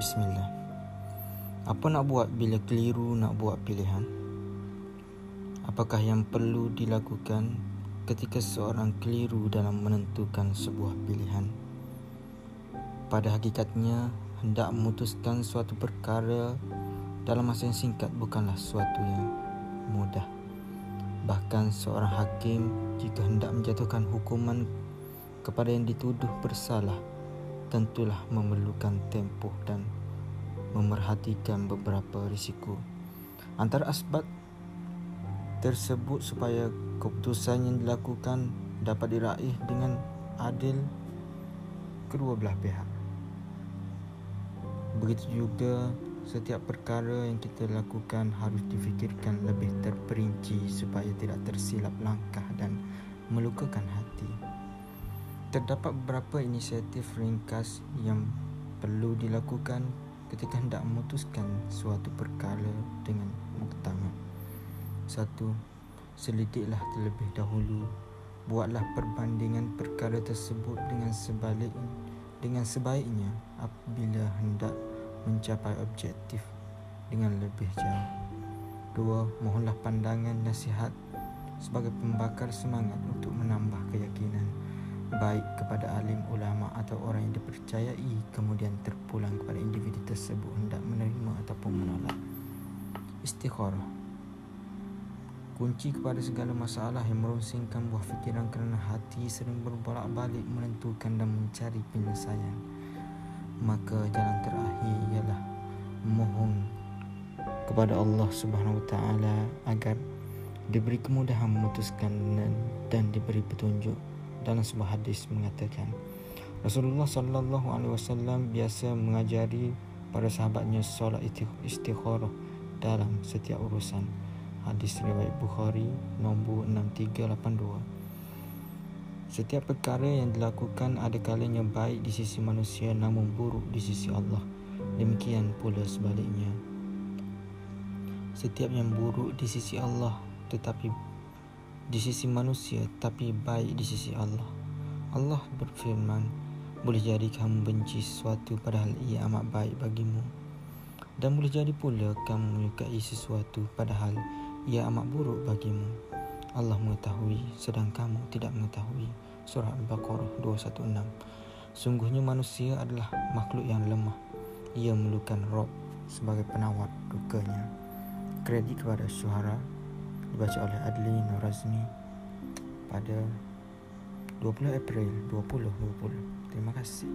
Bismillah. Apa nak buat bila keliru nak buat pilihan? Apakah yang perlu dilakukan ketika seorang keliru dalam menentukan sebuah pilihan? Pada hakikatnya, hendak memutuskan suatu perkara dalam masa yang singkat bukanlah suatu yang mudah. Bahkan seorang hakim jika hendak menjatuhkan hukuman kepada yang dituduh bersalah tentulah memerlukan tempoh dan memerhatikan beberapa risiko. Antara asbab tersebut supaya keputusan yang dilakukan dapat diraih dengan adil kedua belah pihak. Begitu juga setiap perkara yang kita lakukan harus difikirkan lebih terperinci supaya tidak tersilap langkah dan melukakan hati. Terdapat beberapa inisiatif ringkas yang perlu dilakukan ketika hendak memutuskan suatu perkara dengan muktamad. Satu, selidiklah terlebih dahulu. Buatlah perbandingan perkara tersebut dengan sebalik dengan sebaiknya apabila hendak mencapai objektif dengan lebih jauh. Dua, mohonlah pandangan nasihat sebagai pembakar semangat untuk menambah keyakinan baik kepada alim ulama atau orang yang dipercayai kemudian terpulang kepada individu tersebut hendak menerima ataupun menolak. Istikharah. Kunci kepada segala masalah yang merungsingkan buah fikiran kerana hati sering berbolak-balik menentukan dan mencari penyelesaian. Maka jalan terakhir ialah mohon kepada Allah Subhanahu Wa Taala agar diberi kemudahan memutuskan dan diberi petunjuk dalam sebuah hadis mengatakan Rasulullah sallallahu alaihi wasallam biasa mengajari para sahabatnya solat istikharah dalam setiap urusan. Hadis riwayat Bukhari nombor 6382. Setiap perkara yang dilakukan ada kalanya baik di sisi manusia namun buruk di sisi Allah. Demikian pula sebaliknya. Setiap yang buruk di sisi Allah tetapi di sisi manusia tapi baik di sisi Allah. Allah berfirman, boleh jadi kamu benci sesuatu padahal ia amat baik bagimu. Dan boleh jadi pula kamu menyukai sesuatu padahal ia amat buruk bagimu. Allah mengetahui sedang kamu tidak mengetahui. Surah Al-Baqarah 216. Sungguhnya manusia adalah makhluk yang lemah. Ia memerlukan Rob sebagai penawar dukanya. Kredit kepada Syuhara dibaca oleh Adli Norazmi pada 20 April 2020. Terima kasih.